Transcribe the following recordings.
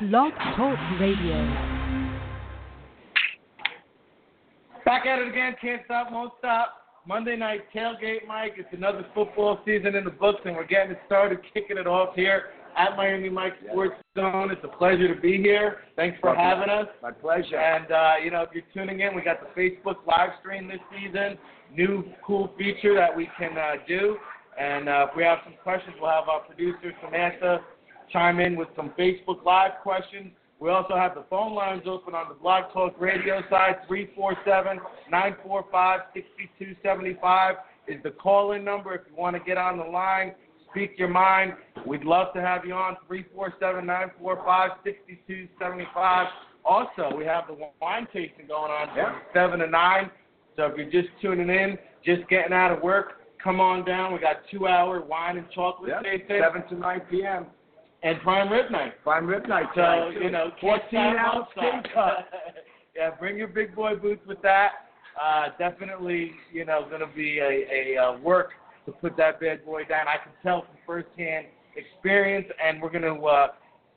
Blog Talk Radio. Back at it again. Can't stop, won't stop. Monday night tailgate, Mike. It's another football season in the books, and we're getting it started, kicking it off here at Miami Mike Sports Zone. It's a pleasure to be here. Thanks for Welcome. having us. My pleasure. And uh, you know, if you're tuning in, we got the Facebook live stream this season. New cool feature that we can uh, do. And uh, if we have some questions, we'll have our producer Samantha chime in with some Facebook live questions. We also have the phone lines open on the Blog Talk Radio side. 347-945-6275 is the call-in number if you want to get on the line, speak your mind. We'd love to have you on. 347-945-6275. Also, we have the wine tasting going on Yeah. 7 to 9. So if you're just tuning in, just getting out of work, come on down. We got two-hour wine and chocolate Yep. tasting 7 to 9 p.m. and prime rib night. Prime rib night. So tonight, you know, 14 ounce won't cake stop. cut. yeah, bring your big boy boots with that. Uh, definitely, you know, going to be a, a uh, work to put that bad boy down. I can tell from firsthand experience, and we're going to uh,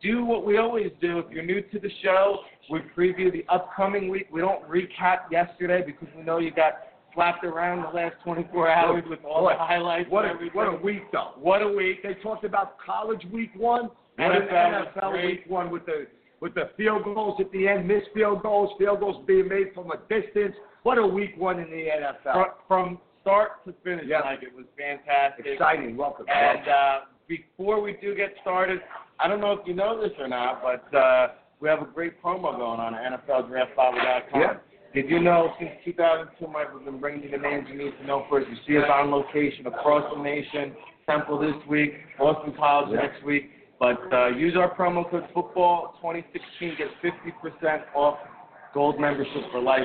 do what we always do. If you're new to the show, we preview the upcoming week. We don't recap yesterday because we know you got slapped around the last 24 hours with all What- the highlights. What a, and what a week, though. What a week. They talked about college week one. NFL NFL great. week one with the with the field goals at the end, missed field goals, field goals being made from a distance. What a week one in the NFL. From, from start to finish, Yeah. like it was fantastic. Exciting. Welcome. And welcome. uh, before we do get started, I don't know if you know this or not, but uh, we have a great promo going on at NFLDraftBible.com. Yeah. Did you know since 2002, Mike, we've been bringing you the names you need to know first. You see us on location across the nation. Temple this week, Boston College Yeah. next week. But uh, use our promo code football 2016 get 50% off gold membership for life.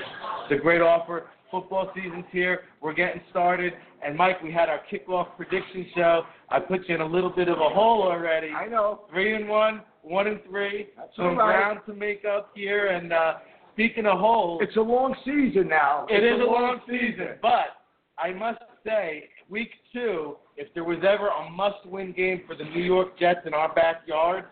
It's a great offer. Football season's here. We're getting started. And Mike, we had our kickoff prediction show. I put you in a little bit of a hole already. I know. Three and one, one and three. That's Some right. ground to make up here. And uh, speaking of holes, It's a long season now. it It's is a long season. But I must say, week two, if there was ever a must-win game for the New York Jets in our backyard,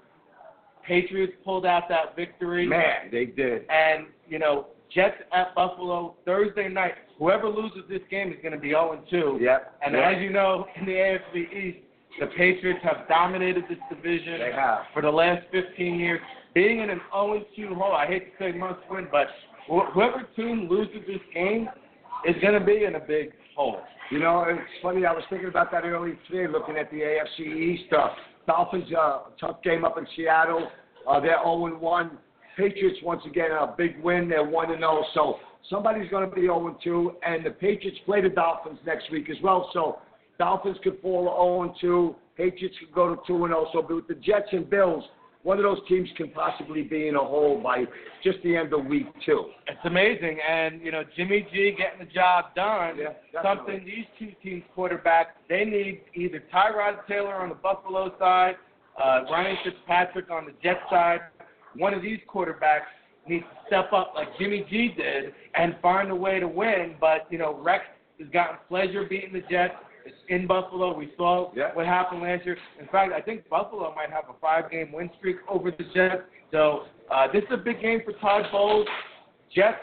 Patriots pulled out that victory. Man, they did. And, you know, Jets at Buffalo Thursday night. Whoever loses this game is going to be 0 2. Yep. And yep. as you know, in the AFC East, the Patriots have dominated this division They have. for the last 15 years. Being in an 0 2 hole, I hate to say must win, but wh- whoever team loses this game is going to be in a big hole. You know, it's funny. I was thinking about that earlier today, looking at the AFC East. Uh, Dolphins, uh, tough game up in Seattle. Uh, they're 0 1. Patriots, once again, a big win. They're 1 0. So somebody's going to be 0 2. And the Patriots play the Dolphins next week as well. So Dolphins could fall 0 2. Patriots could go to 2 0. So with the Jets and Bills, one of those teams can possibly be in a hole by just the end of week two. It's amazing. And, you know, Jimmy G getting the job done. Yeah, definitely. something these two teams' quarterbacks, they need either Tyrod Taylor on the Buffalo side, uh, Ryan Fitzpatrick on the Jet side. One of these quarterbacks needs to step up like Jimmy G did and find a way to win. But, you know, Rex has gotten pleasure beating the Jets. It's in Buffalo. We saw Yeah. what happened last year. In fact, I think Buffalo might have a five-game win streak over the Jets. So uh, this is a big game for Todd Bowles. Jets,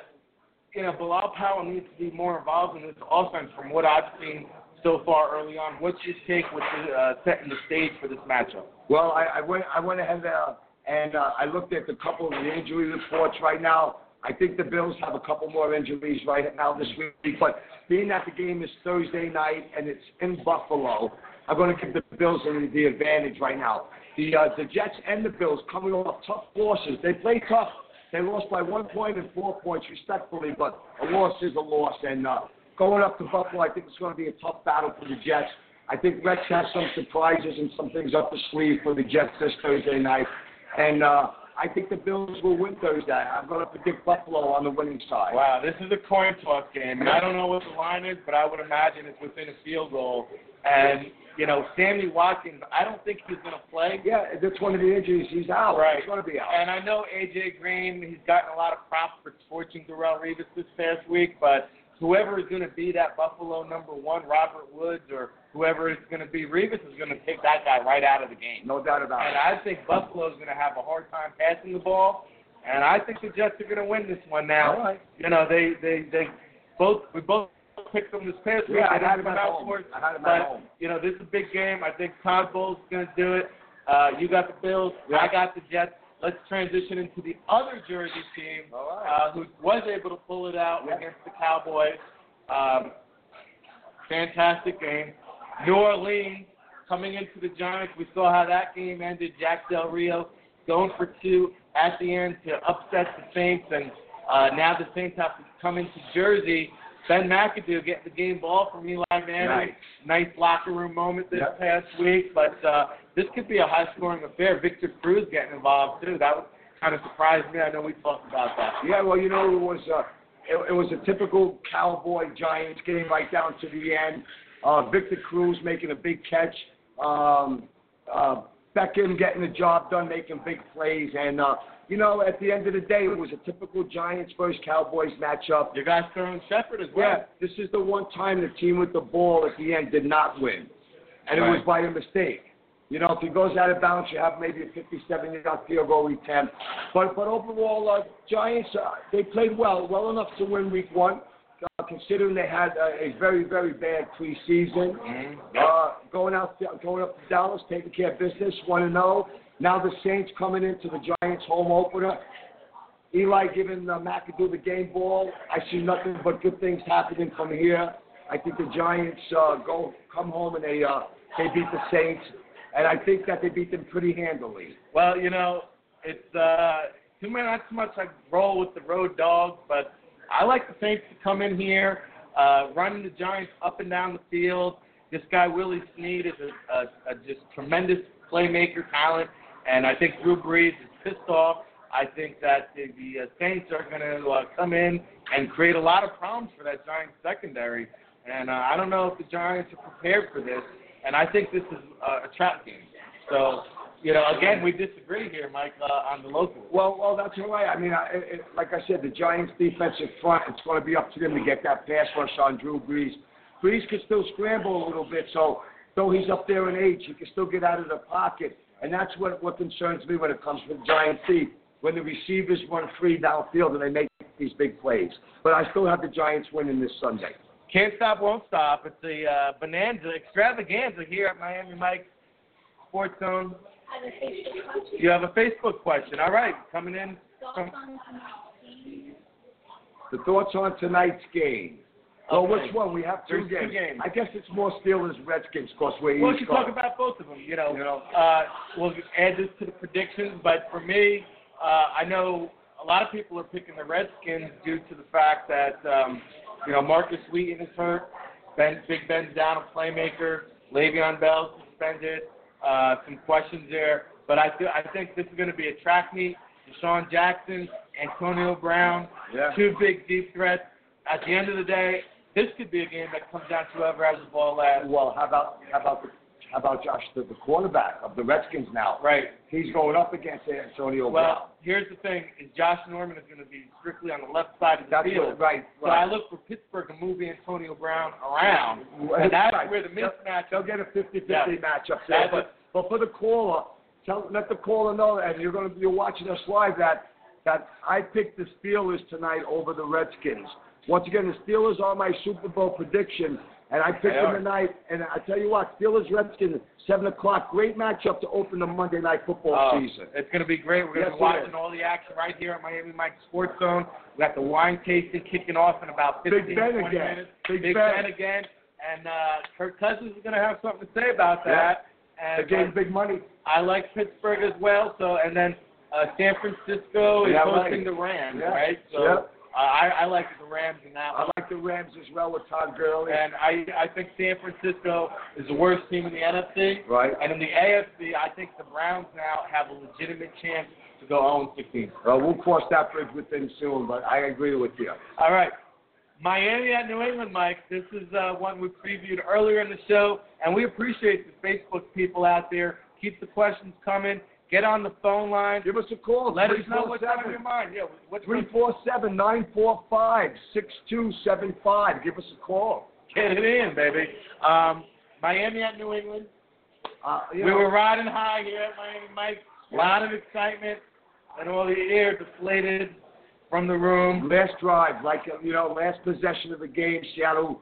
you know, Bilal Powell needs to be more involved in this offense from what I've seen so far early on. What's your take with the, uh, setting the stage for this matchup? Well, I, I went I went ahead uh, and uh, I looked at a couple of the injury reports right now. I think the Bills have a couple more injuries right now this week, but being that the game is Thursday night and it's in Buffalo, I'm going to give the Bills the, advantage right now. The uh, the Jets and the Bills coming off tough losses. They play tough. They lost by one point and four points respectfully, but a loss is a loss. And uh, going up to Buffalo, I think it's going to be a tough battle for the Jets. I think Rex has some surprises and some things up the sleeve for the Jets this Thursday night. And uh, I think the Bills will win Thursday. I'm going to predict Buffalo on the winning side. Wow, this is a coin toss game. And I don't know what the line is, but I would imagine it's within a field goal. And, you know, Sammy Watkins, I don't think he's going to play. Yeah, that's one of the injuries. He's out. Right. He's going to be out. And I know AJ Green, he's gotten a lot of props for torching Darrelle Revis this past week, but whoever is going to be that Buffalo number one, Robert Woods, or whoever is going to be Revis, is going to take that guy right out of the game. No doubt about And it. And I think Buffalo's going to have a hard time passing the ball, and I think the Jets are going to win this one. Now, All right. you know, they they they both we both picked them this past week. Yeah, I had them at home. for I had them but at home. you know, this is a big game. I think Todd Bowles is going to do it. Uh, you got the Bills. Yeah. I got the Jets. Let's transition into the other Jersey team right. uh, who was able to pull it out Yeah. against the Cowboys. Um, fantastic game. New Orleans coming into the Giants. We saw how that game ended. Jack Del Rio going for two at the end to upset the Saints, and uh, now the Saints have to come into Jersey. Ben McAdoo getting the game ball from Eli Manning. Nice. Nice locker room moment this Yep. past week, but uh, this could be a high-scoring affair. Victor Cruz getting involved too. That was kind of surprised me. I know we talked about that. Yeah, well, you know, it was uh, it, it was a typical Cowboy Giants game right down to the end. Uh, Victor Cruz making a big catch. Um, uh, Beckham getting the job done, making big plays, and uh, you know, at the end of the day, it was a typical Giants versus Cowboys matchup. Your guy Sterling Shepard as well. Yeah, this is the one time the team with the ball at the end did not win, and it was by a mistake. You know, if he goes out of bounds, you have maybe a 57-yard field goal attempt. But but overall, uh, Giants uh, they played well, well enough to win Week One, uh, considering they had uh, a very very bad preseason. Mhm. Uh, going out, going up to Dallas, taking care of business, one and zero. Now the Saints coming into the Giants home opener. Eli giving uh, McAdoo the game ball. I see nothing but good things happening from here. I think the Giants uh, go come home and they uh, they beat the Saints, and I think that they beat them pretty handily. Well, you know, it's uh, too much. Not too much. I roll with the road dogs, but I like the Saints to come in here, uh, running the Giants up and down the field. This guy Willie Snead is a, a, a just tremendous playmaker talent, and I think Drew Brees is pissed off. I think that the, the uh, Saints are going to uh, come in and create a lot of problems for that Giants secondary. And uh, I don't know if the Giants are prepared for this. And I think this is uh, a trap game. So, you know, again, we disagree here, Mike, uh, on the local. Well, well, that's right. I mean, I, it, like I said, the Giants' defensive front, it's going to be up to them to get that pass rush on Drew Brees. Brees can still scramble a little bit, so though he's up there in age, he can still get out of the pocket. And that's what, what concerns me when it comes to the Giants' team, when the receivers run free downfield and they make these big plays. But I still have the Giants winning this Sunday. Can't stop, won't stop. It's the uh, Bonanza extravaganza here at Miami Mike Sports Zone. have a Facebook question. You have a Facebook question. All right, coming in from Thoughts on? The thoughts on tonight's game. Well, Okay. which one? We have two There's two games. games. I guess it's more Steelers Redskins because we're Well, we can talk about both of them. You know, You know. Uh, we'll add this to the predictions, but for me, uh, I know a lot of people are picking the Redskins due to the fact that um, you know Markus Wheaton is hurt, Ben Big Ben's down a playmaker, Le'Veon Bell suspended, uh, some questions there. But I th- I think this is going to be a track meet. DeSean Jackson, Antonio Brown, Yeah. two big deep threats. At the end of the day, this could be a game that comes down to whoever has the ball last. Well, how about how about the, how about Josh, the, the quarterback of the Redskins now? Right. He's going up against Antonio Brown. Well, here's the thing: is Josh Norman is going to be strictly on the left side of the That's field. what, right. So I look for Pittsburgh to move Antonio Brown around, Well, and that's right. where the mismatch. They'll get a 50-50 Yeah. matchup there. That's But, but for the caller, tell let the caller know, and you're going to you're watching us live that that I picked the Steelers tonight over the Redskins. Once again, the Steelers are my Super Bowl prediction, and I picked them tonight. And I tell you what, Steelers Redskins, seven o'clock, great matchup to open the Monday Night Football Oh, season. It's going to be great. We're going to Yes, be watching all the action right here at Miami Mike Sports Zone. We got the wine tasting kicking off in about 15, Big Ben 20 again. minutes. Big Ben. Ben. again, and uh, Kirk Cousins is going to have something to say about that. They And gave uh, big money. I like Pittsburgh as well. So and then uh, San Francisco is hosting right. the Rams, Yeah. right? So Yeah. I, I like the Rams in that I like the Rams as well with Todd Gurley. And I I think San Francisco is the worst team in the NFC. Right. And in the AFC, I think the Browns now have a legitimate chance to go 0-16. Well, we'll cross that bridge with them soon, but I agree with you. All right. Miami at New England, Mike. This is uh, one we previewed earlier in the show, and we appreciate the Facebook people out there. Keep the questions coming. Get on the phone line. Give us a call. Let us know what's on your 347 mind. Yeah, what's Three four seven nine four five six two seven five. Give us a call. Get it in, baby. Um, Miami at New England. Uh, We know, were riding high here at Miami, Mike. A lot of excitement, and all the air deflated from the room. last drive, like you know, last possession of the game, Seattle.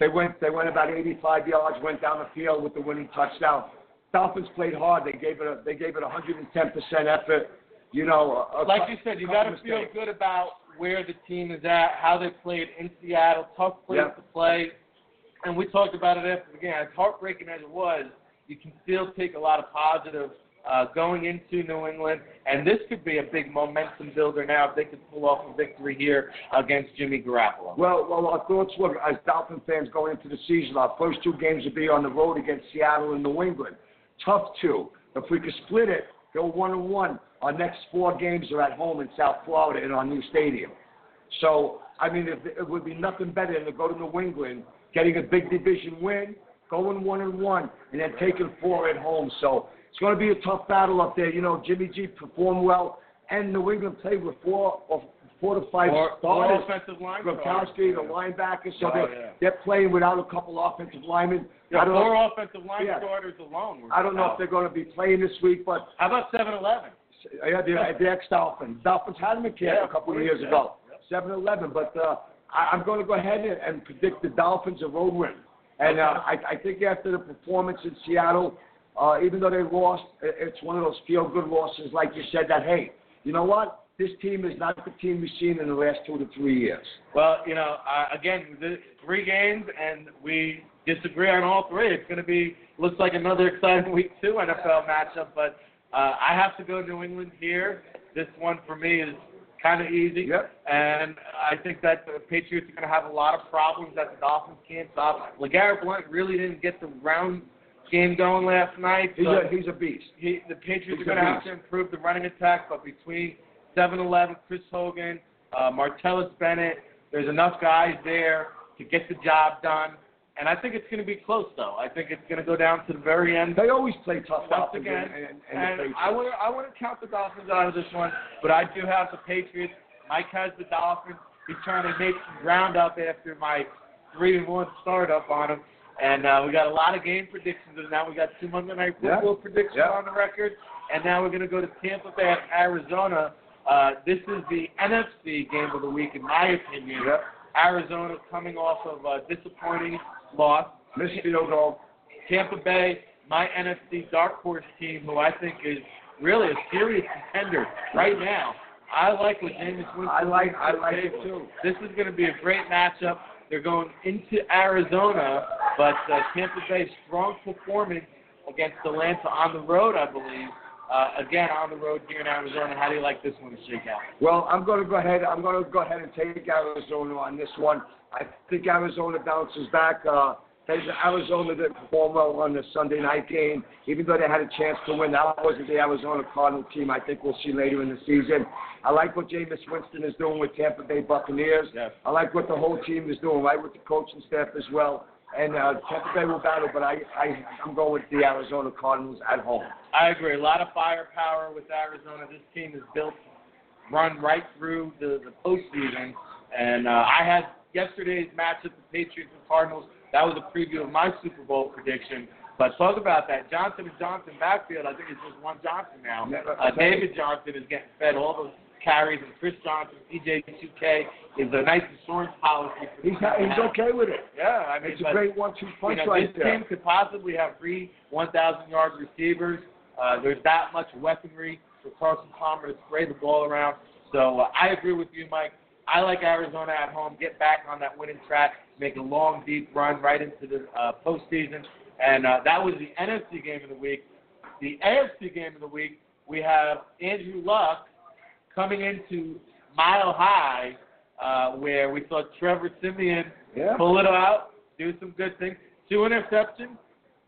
They went. They went about 85 yards. Went down the field with the winning touchdown. Dolphins played hard. They gave it. A, they gave it 110 percent effort. You know, a, a Like you said, you got to feel good about where the team is at, how they played in Seattle. Tough place Yeah. to play, and we talked about it after the game. As heartbreaking as it was, you can still take a lot of positive uh, going into New England, and this could be a big momentum builder now if they could pull off a victory here against Jimmy Garoppolo. Well, well, our thoughts were as Dolphin fans going into the season. Our first two games would be on the road against Seattle and New England. Tough two. If we could split it, go one and one. Our next four games are at home in South Florida in our new stadium. So, I mean, if, it would be nothing better than to go to New England, getting a big division win, going one and one, and then taking four at home. So it's going to be a tough battle up there. You know, Jimmy G performed well, and New England played with four or four to five Or, starters. or offensive line. Gronkowski, the linebacker, so Oh, they're, yeah. they're playing without a couple offensive linemen. Yeah, I don't know. offensive line Yeah. starters alone. I don't know out. if they're going to be playing this week, but How about 7-Eleven? yeah, the, the ex-Dolphins. Dolphins had them in camp Yeah, a couple of years course, ago, 7-Eleven. But uh, I, I'm going to go ahead and, and predict the Dolphins a road win. And uh, I, I think after the performance in Seattle, uh, even though they lost, it- it's one of those feel-good losses, like you said, that, hey, you know what? This team is not the team we've seen in the last two to three years. Well, you know, uh, again, the three games, and we disagree on all three. It's going to be looks like another exciting week two NFL matchup. But uh, I have to go New England here. This one for me is kind of easy, Yep. and I think that the Patriots are going to have a lot of problems that the Dolphins can't stop. LeGarrette Blount really didn't get the round game going last night. He's a, he's a beast. he, the Patriots He's are going to have to improve the running attack, but between 7-Eleven, Chris Hogan, uh, Martellus Bennett, there's enough guys there to get the job done. And I think it's going to be close, though. I think it's going to go down to the very end. They always play tough Once again, and, and, and the and Patriots. I want I to count the Dolphins out of this one, but I do have the Patriots. Mike has the Dolphins. He's trying to make some ground up after my three and one startup on him. And uh, we got a lot of game predictions, and now we got two Monday night Yeah. football predictions Yeah. on the record. And now we're going to go to Tampa Bay Arizona. Uh, this is the NFC game of the week, in my opinion. Yep. Arizona coming off of a disappointing loss. Missed field goal. Tampa Bay, my NFC dark horse team, who I think is really a serious contender right now. I like what Jameis Winston. I like- I like it too. This is going to be a great matchup. They're going into Arizona, but uh, Tampa Bay's strong performance against Atlanta on the road, I believe. Uh, again, on the road here in Arizona. How do you like this one to shake out? Well, I'm going to go ahead. I'm going to go ahead and take Arizona on this one. I think Arizona bounces back. Uh, Arizona didn't perform well on the Sunday night game, even though they had a chance to win. That wasn't the Arizona Cardinal team. I think we'll see later in the season. I like what Jameis Winston is doing with Tampa Bay Buccaneers. Yes. I like what the whole team is doing, right with the coaching staff as well. And uh, Tampa Bay will battle, but I, I, I'm going with the Arizona Cardinals at home. I agree. A lot of firepower with Arizona. This team is built, run right through the, the postseason. And uh, I had yesterday's matchup, the Patriots and Cardinals. That was a preview of my Super Bowl prediction. But talk about that. Johnson and Johnson backfield, I think it's just one Johnson now. Uh, David Johnson is getting fed all those carries, and Chris Johnson, CJ2K, is a nice insurance policy for He's, to he's okay with it. Yeah, I mean, It's a great one-two you punch know, right this there. team could possibly have three 1,000 yard receivers. Uh, there's that much weaponry for Carson Palmer to spray the ball around. So uh, I agree with you, Mike. I like Arizona at home. Get back on that winning track. Make a long, deep run right into the uh, postseason. And uh, that was the NFC game of the week. The AFC game of the week, we have Andrew Luck coming into Mile High, uh, where we saw Trevor Siemian Yeah. pull it out, do some good things. Two interceptions,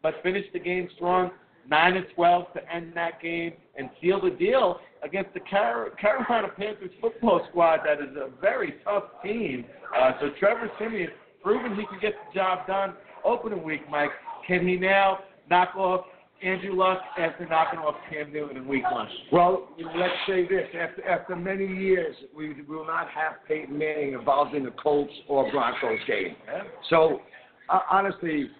but finish the game strong. Nine and twelve to end that game and seal the deal against the Car- Carolina Panthers football squad. That is a very tough team. Uh, so Trevor Siemian proven he can get the job done. Opening week, Mike. Can he now knock off Andrew Luck after knocking off Cam Newton in week one? Well, let's say this: after after many years, we will not have Peyton Manning involved in the Colts or Broncos game. So, uh, honestly,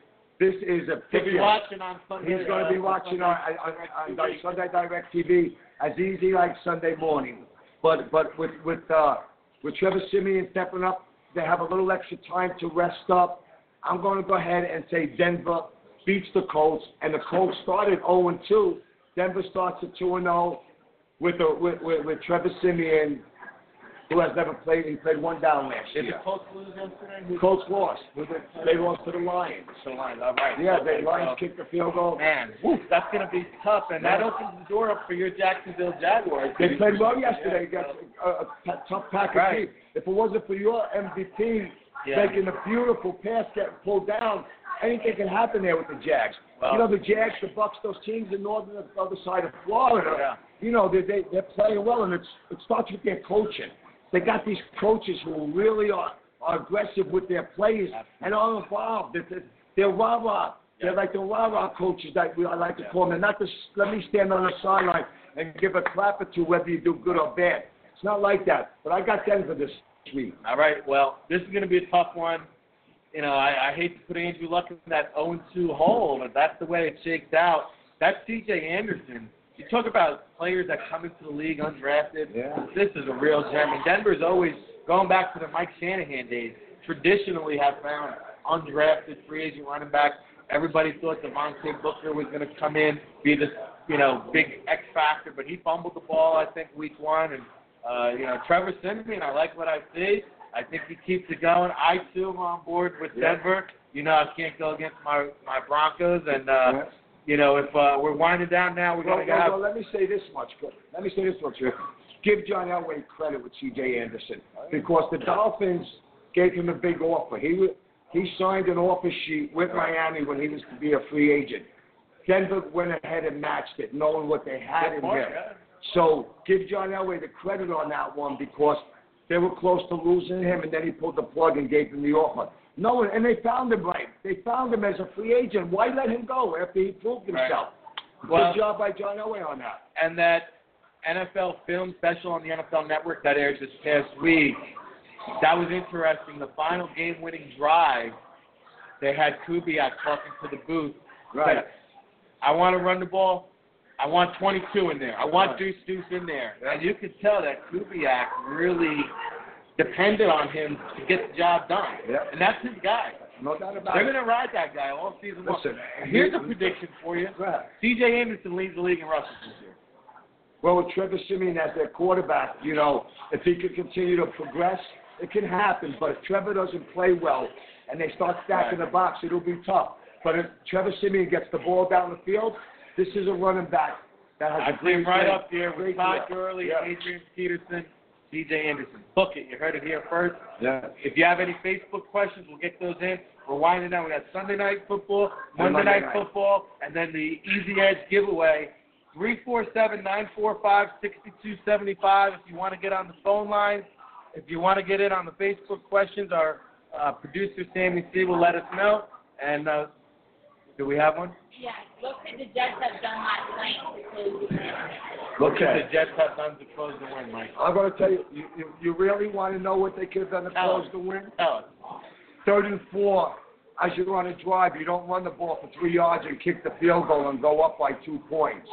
this is a He'll be picture. watching on Sunday. He's going to be uh, watching on, on, on, on Sunday Direct TV as easy like Sunday morning. But but with with uh, with Trevor Siemian stepping up, they have a little extra time to rest up. I'm going to go ahead and say Denver beats the Colts, and the Colts started 0 2. Denver starts at 2 0 with, the, with, with with Trevor Siemian, who has never played. He played one down last Did the year. Colts lose yesterday? Colts lost. They lost to the Lions. So, Lions, all right. Yeah, Okay, the Lions so- kicked the field goal. Man, whew, that's going to be tough, and that opens the door up for your Jacksonville Jaguars. They played well yesterday against a, a, a tough Packers Right. If it wasn't for your MVP Yeah. making a beautiful pass getting pulled down, anything can happen there with the Jags. Well- you know, the Jags, the Bucks, those teams in northern the other side of Florida, Yeah. you know, they, they, they're playing well, and it's, it starts with their coaching. They got these coaches who really are, are aggressive with their players and are involved. They're, they're rah-rah. They're like the rah-rah coaches that we, I like to Yeah. call them. They're not just let me stand on the sideline and give a clap or two whether you do good or bad. It's not like that. But I got Denver this week. All right. Well, this is going to be a tough one. You know, I, I hate to put Andrew Luck in that 0-2 hole, but that's the way it shakes out. That's C.J. Anderson. You talk about players that come into the league undrafted. Yeah. This is a real gem. And Denver's always, going back to the Mike Shanahan days, traditionally have found undrafted free agent running backs. Everybody thought Devontae Booker was going to come in, be this, you know, big X factor, but he fumbled the ball, I think, week one. And, uh, you know, Trevor Siemian, I like what I see. I think he keeps it going. I, too, am on board with Yeah. Denver. You know, I can't go against my, my Broncos. And, uh, Yeah. you know, if uh, we're winding down now, we're Well, going to well, have well, let me say this much. Let me say this much. Give John Elway credit with C.J. Anderson because the Dolphins gave him a big offer. He he signed an offer sheet with Miami when he was to be a free agent. Denver went ahead and matched it, knowing what they had in him. So give John Elway the credit on that one because they were close to losing him, and then he pulled the plug and gave him the offer. No, and they found him right. They found him as a free agent. Why let him go after he proved Right. himself? Well- Good job by John Elway on that. and that NFL film special on the NFL Network that aired this past week, that was interesting. The final game-winning drive, they had Kubiak talking to the booth. Right. Said, I want to run the ball. I want 22 in there. I want Right. Deuce Deuce in there. And you could tell that Kubiak really depended on him to get the job done. Yeah. And that's his guy. No doubt about They're it. going to ride that guy all season long. Listen, Here's a prediction for you. C.J. Anderson leads the league in rushes this year. Well, with Trevor Siemian as their quarterback, you know, if he could continue to progress, it can happen. But if Trevor doesn't play well and they start stacking Right. the box, it'll be tough. But if Trevor Siemian gets the ball down the field, this is a running back that has I great right up there with great Todd. Gurley, Yeah. Adrian Peterson, C.J. Anderson. Book it. You heard it here first. Yeah. If you have any Facebook questions, we'll get those in. We're winding down. We got Sunday night football, Monday, Monday night, night. football, and then the Easy Edge giveaway. 347-945-6275 if you want to get on the phone line. If you want to get in on the Facebook questions, our uh, producer, Sammy C, will let us know. And uh, do we have one? Yeah, look at the Jets have done last night to close the game. Okay. The Jets have done to close the win, Mike. I'm going to tell you, you, you, you really want to know what they could have done to Tell close us. the win? Tell us. third and four, as you're on a drive, you don't run the ball for three yards and kick the field goal and go up by two points.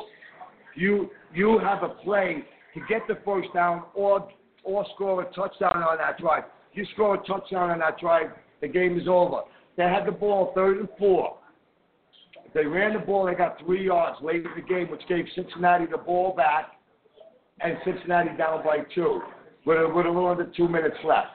You you have a play to get the first down or or score a touchdown on that drive. You score a touchdown on that drive, the game is over. They had the ball third and four. They ran the ball, they got three yards late in the game, which gave Cincinnati the ball back, and Cincinnati down by two, with a, with a little under two minutes left.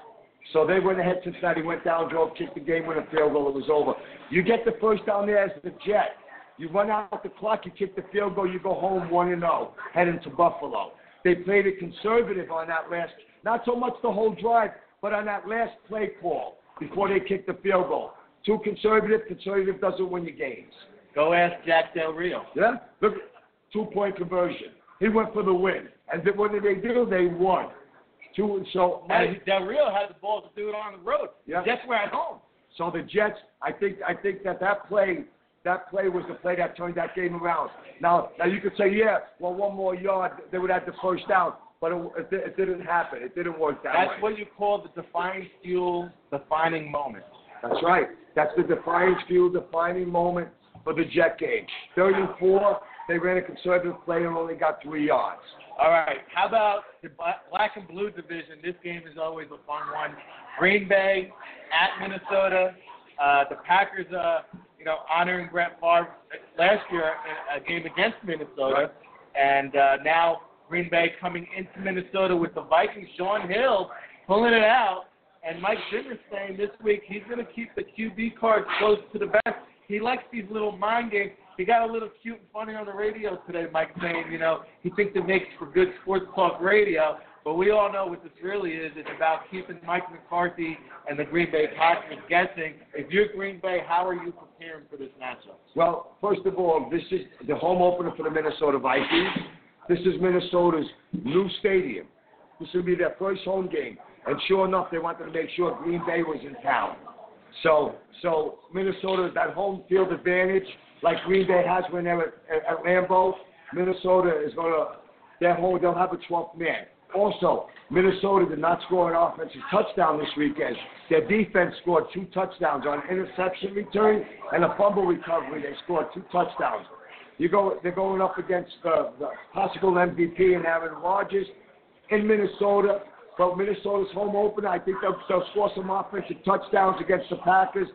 So they went ahead, Cincinnati went down, drove, kicked the game, with a field goal, it was over. You get the first down there as the Jet. You run out the clock, you kick the field goal, you go home 1 and 0, heading to Buffalo. They played it conservative on that last, not so much the whole drive, but on that last play call before they kicked the field goal. Too conservative, conservative doesn't win you games. Go ask Jack Del Rio. Yeah? Look, two point conversion. He went for the win. And then what did they do? They won. Two, so And Del Rio had the ball to do it on the road. Yeah. Jets were at home. So the Jets, I think, I think that that play that play was the play that turned that game around. Now, now you could say, yeah, well, one more yard, they would have the first down, but it, it, it didn't happen. It didn't work that That's way. what you call the defining fuel, defining moment. That's right. That's the defiance fuel defining moment for the Jet game. Third and four, they ran a conservative play and only got three yards. All right. How about the black and blue division? This game is always a fun one. Green Bay at Minnesota. Uh, the Packers, uh, you know, honoring Brett Favre last year in a game against Minnesota, and uh, now Green Bay coming into Minnesota with the Vikings. Shaun Hill pulling it out, and Mike Zimmer saying this week he's going to keep the QB cards close to the vest. He likes these little mind games. He got a little cute and funny on the radio today, Mike, saying, you know, he thinks it makes for good sports talk radio. But we all know what this really is. It's about keeping Mike McCarthy and the Green Bay Packers guessing. If you're Green Bay, how are you preparing for this matchup? Well, first of all, this is the home opener for the Minnesota Vikings. This is Minnesota's new stadium. This will be their first home game. And sure enough, they wanted to make sure Green Bay was in town. So, so Minnesota, that home field advantage, like Green Bay has when they're at, at, at Lambeau, Minnesota is going to, their home, they'll have a 12th man. Also, Minnesota did not score an offensive touchdown this weekend. Their defense scored two touchdowns on interception return and a fumble recovery. They scored two touchdowns. You go, they're going up against the, the possible MVP and Aaron Rodgers in Minnesota. But Minnesota's home opener, I think they'll, they'll score some offensive touchdowns against the Packers.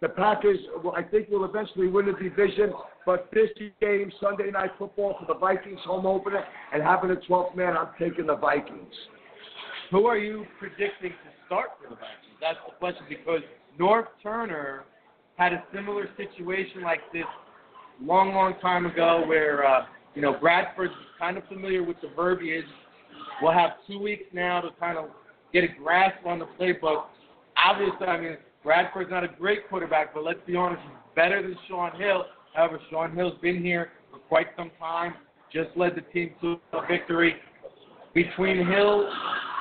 The Packers, I think, will eventually win the division. But this game, Sunday Night Football for the Vikings home opener, and having a 12th man, I'm taking the Vikings. Who are you predicting to start for the Vikings? That's the question because Norv Turner had a similar situation like this long, long time ago where, uh, you know, Bradford's kind of familiar with the verbiage. We'll have two weeks now to kind of get a grasp on the playbook. Obviously, I mean, Bradford's not a great quarterback, but let's be honest, he's better than Shaun Hill. However, Shaun Hill's been here for quite some time, just led the team to a victory. Between Hill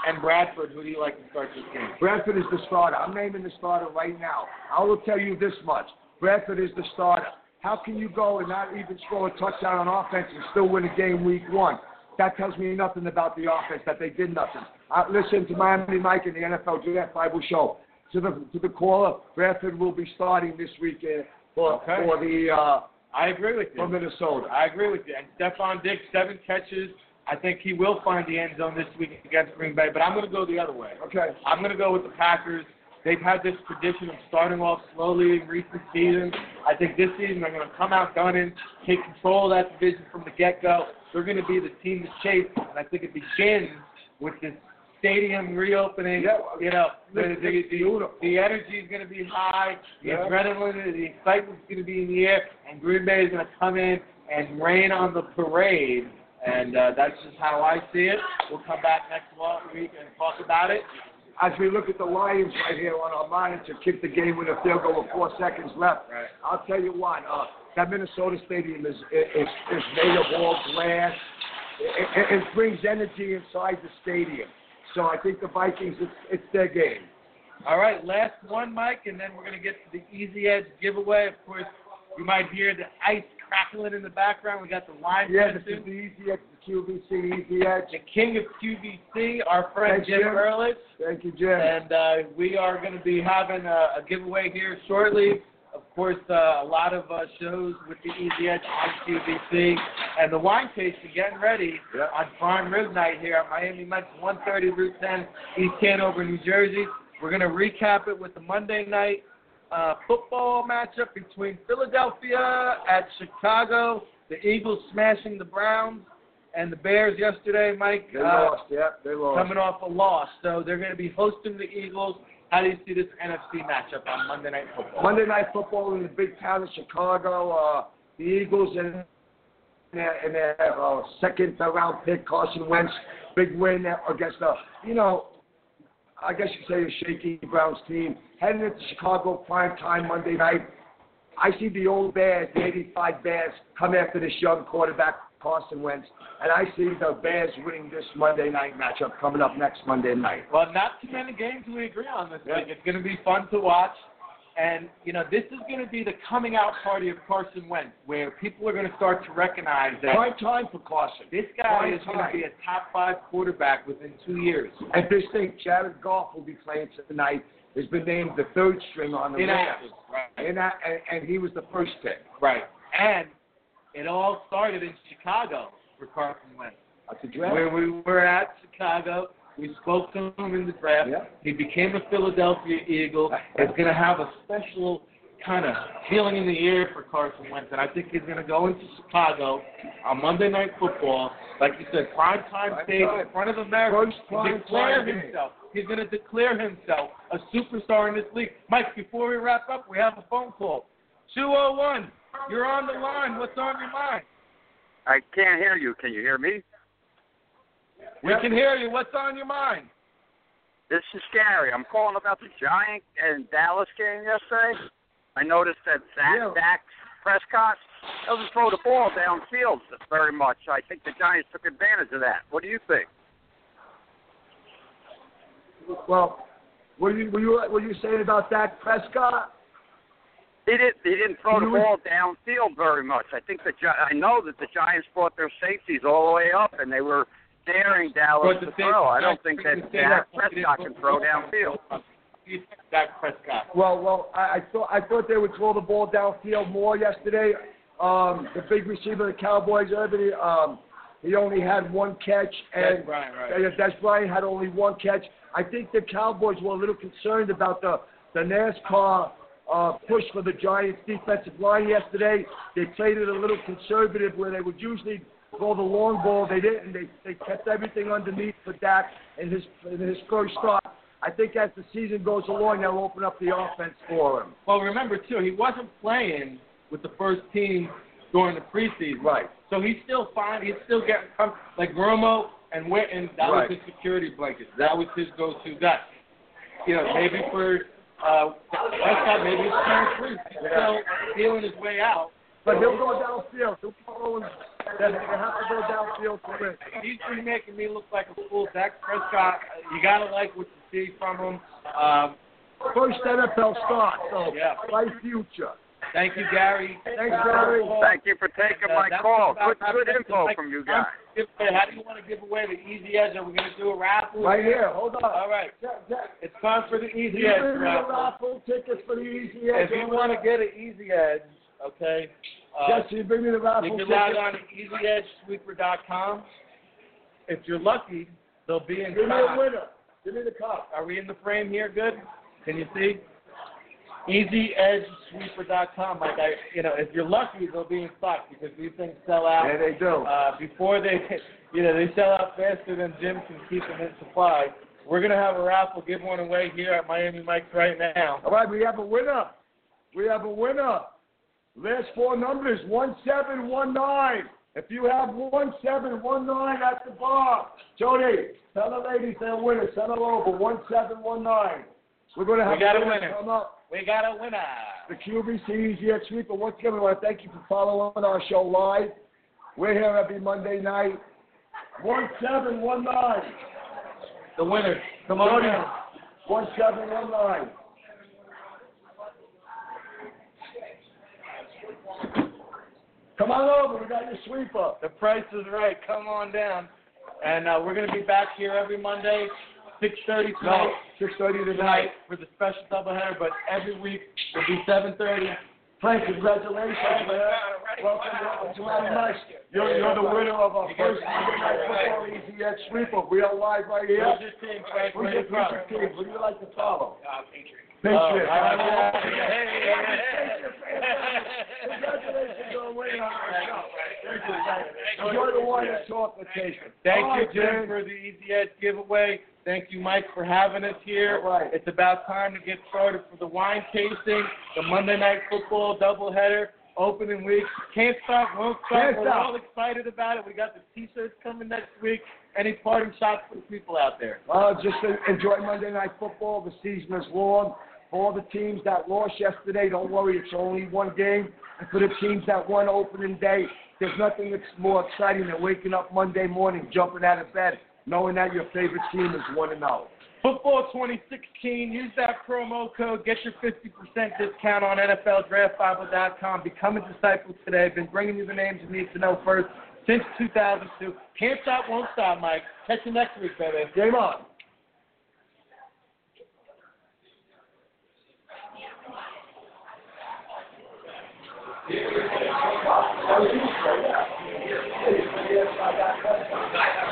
and Bradford, who do you like to start this game? Bradford is the starter. I'm naming the starter right now. I will tell you this much. Bradford is the starter. How can you go and not even score a touchdown on offense and still win a game week one? That tells me nothing about the offense, that they did nothing. Uh, listen to Miami Mike and the NFL Draft Bible Show. To the to the caller, Bradford will be starting this weekend for, Okay. for the uh, I agree with for you. Minnesota. I agree with you. And Stefon Diggs, seven catches. I think he will find the end zone this week against Green Bay, but I'm going to go the other way. Okay. I'm going to go with the Packers. They've had this tradition of starting off slowly in recent seasons. I think this season they're going to come out gunning, take control of that division from the get-go. They're going to be the team to chase, and I think it begins with this stadium reopening. Yeah. You know, the, the, the, the energy is going to be high, the Yeah. adrenaline, the excitement is going to be in the air, and Green Bay is going to come in and rain on the parade. And uh, that's just how I see it. We'll come back next week and talk about it. As we look at the Lions right here on our monitor, kick the game with a field goal with four seconds left. Right. I'll tell you what, uh, that Minnesota stadium is is, is made of all glass. It, it, it brings energy inside the stadium. So I think the Vikings, it's, it's their game. All right, last one, Mike, and then we're going to get to the Easy Edge giveaway. Of course, you might hear the ice crackling in the background. We got the wine Yeah, this is the Easy Edge, the QVC Easy Edge. The king of QVC, our friend Jim Jim. Ehrlich. Thank you, Jim. And uh, we are going to be having a, a giveaway here shortly. Of course, uh, a lot of uh, shows with the Easy Edge on QVC. And the wine tasting getting ready Yeah. on Prime Rib Night here at Miami Mets 130 Route 10, East Hanover, New Jersey. We're going to recap it with the Monday night uh, football matchup between Philadelphia at Chicago, the Eagles smashing the Browns, and the Bears yesterday, Mike. They uh, lost, yeah, they lost. coming off a loss. So they're going to be hosting the Eagles. How do you see this NFC matchup on Monday Night Football? Monday Night Football in the big town of Chicago. Uh, the Eagles and their, and their uh, second round pick Carson Wentz, big win against the you know, I guess you could say a shaky Browns team heading into Chicago prime time Monday night. I see the old Bears, the '85 Bears, come after this young quarterback Carson Wentz, and I see the Bears winning this Monday night matchup coming up next Monday night. Well, not too many games we agree on this Yeah. week. It's going to be fun to watch. And you know, this is going to be the coming out party of Carson Wentz, where people are going to start to recognize that Prime time for Carson. this guy Prime is going to be a top five quarterback within two years. And this thing, Jared Goff will be playing tonight. Has been named the third string on the In Rams. Right? And, and he was the first pick. Right. And it all started in Chicago for Carson Wentz. At the draft. Where we were at Chicago, we spoke to him in the draft. Yeah. He became a Philadelphia Eagle. It's going to have a special kind of feeling in the air for Carson Wentz, and I think he's going to go into Chicago on Monday Night Football, like you said, prime time Prime stage time. in front of America, First declare game. himself. He's going to declare himself a superstar in this league. Mike, before we wrap up, we have a phone call. 201, you're on the line. What's on your mind? I can't hear you. Can you hear me? We can hear you. What's on your mind? This is Gary. I'm calling about the Giant and Dallas game yesterday. I noticed that Zach Yeah. Dak Prescott doesn't throw the ball downfield very much. I think the Giants took advantage of that. What do you think? Well, what are you, were you, what are you saying about Dak Prescott? He didn't. He didn't throw the ball downfield very much. I think the I know that the Giants brought their safeties all the way up, and they were daring Dallas to same- throw. I don't think that Dak Prescott can throw downfield. Dak Prescott. Well, well, I, I thought I thought they would throw the ball downfield more yesterday. Um, the big receiver the Cowboys, Urban, um, he only had one catch, and That's right, right. Dez Bryant had only one catch. I think the Cowboys were a little concerned about the the NASCAR uh, push for the Giants' defensive line yesterday. They played it a little conservative, where they would usually throw the long ball. They didn't. They they kept everything underneath for Dak in his in his first start. I think as the season goes along, they'll open up the offense for him. Well, remember too, he wasn't playing with the first team during the preseason. Right. So he's still fine. He's still getting like Romo and Witten. That Right. was his security blanket. That was his go-to guy. You know, maybe for uh, Prescott, maybe it's turn three. Still feeling his way out. But he'll go downfield. He'll go and they have to go downfield to win. He's been making me look like a fool. Dak Prescott, you gotta like what you see from him. Um, First NFL start, so Yeah. bright future. Thank you, Gary. Thanks, Gary. Thank you for taking Uh, my that's call. Good, good info like- from you guys. How do you want to give away the easy edge? Are we going to do a raffle? Right here. Hold on. All right. Jack, Jack, It's time for the easy you edge bring me the raffle. raffle tickets for the easy edge? If you want to get an easy edge, okay, uh, Jesse, bring me the raffle you can tickets. log on to easyedgesweeper.com. If you're lucky, they'll be in Give me a winner. Give me the cup. Are we in the frame here? Good. Can you see? EasyEdgeSweeper.com. Like I, you know, if you're lucky, they'll be in stock because these things sell out. Yeah, they do. Uh, before they, you know, they sell out faster than Jim can keep them in supply. We're gonna have a raffle, give one away here at Miami Mike's right now. All right, we have a winner. We have a winner. Last four numbers, 1719. If you have 1719 at the bar, Jody, tell the ladies they're winner. Send them over, 1719. We're going to have We got a winner winner. come up. We got a winner. The QVC Easy X Sweeper. Once again, we want to thank you for following our show live. We're here every Monday night. 1719. The winner. Come on down. 1719. Come on over. We got your sweeper. The price is right. Come on down. And uh, we're gonna be back here every Monday, 6:30 No, tonight. 6.30 tonight tonight. for the special doubleheader, but every week will be 7:30. Frank, congratulations, man. Welcome, welcome to Miami Mike's. You're, you're the winner of our first Monday Night Football Easy X Sweeper. We are live right here. Who's your team, Frank? Who's your, you who's your team? Who do you like to follow? Uh, Patriots. Patriots. All right. Hey, hey, hey. Congratulations on winning our show. Thank you, Frank. Enjoy the wine and chocolate tasting. Thank you, Jim, for the Easy Edge giveaway. Thank you, Mike, for having us here. Right. It's about time to get started for the wine tasting, the Monday Night Football doubleheader, opening week. Can't stop, won't stop. Can't We're stop. all excited about it. We got the T-shirts coming next week. Any parting shots for the people out there? Uh, just enjoy Monday Night Football. The season is long. For all the teams that lost yesterday, don't worry, it's only one game. And for the teams that won opening day, there's nothing that's more exciting than waking up Monday morning, jumping out of bed, knowing that your favorite team is 1 and 0. Football 2016, use that promo code, get your 50% discount on NFLDraftBible.com. Become a disciple today. Been bringing you the names you need to know first since 2002. Can't stop, won't stop, Mike. Catch you next week, baby. Game on. Thank you.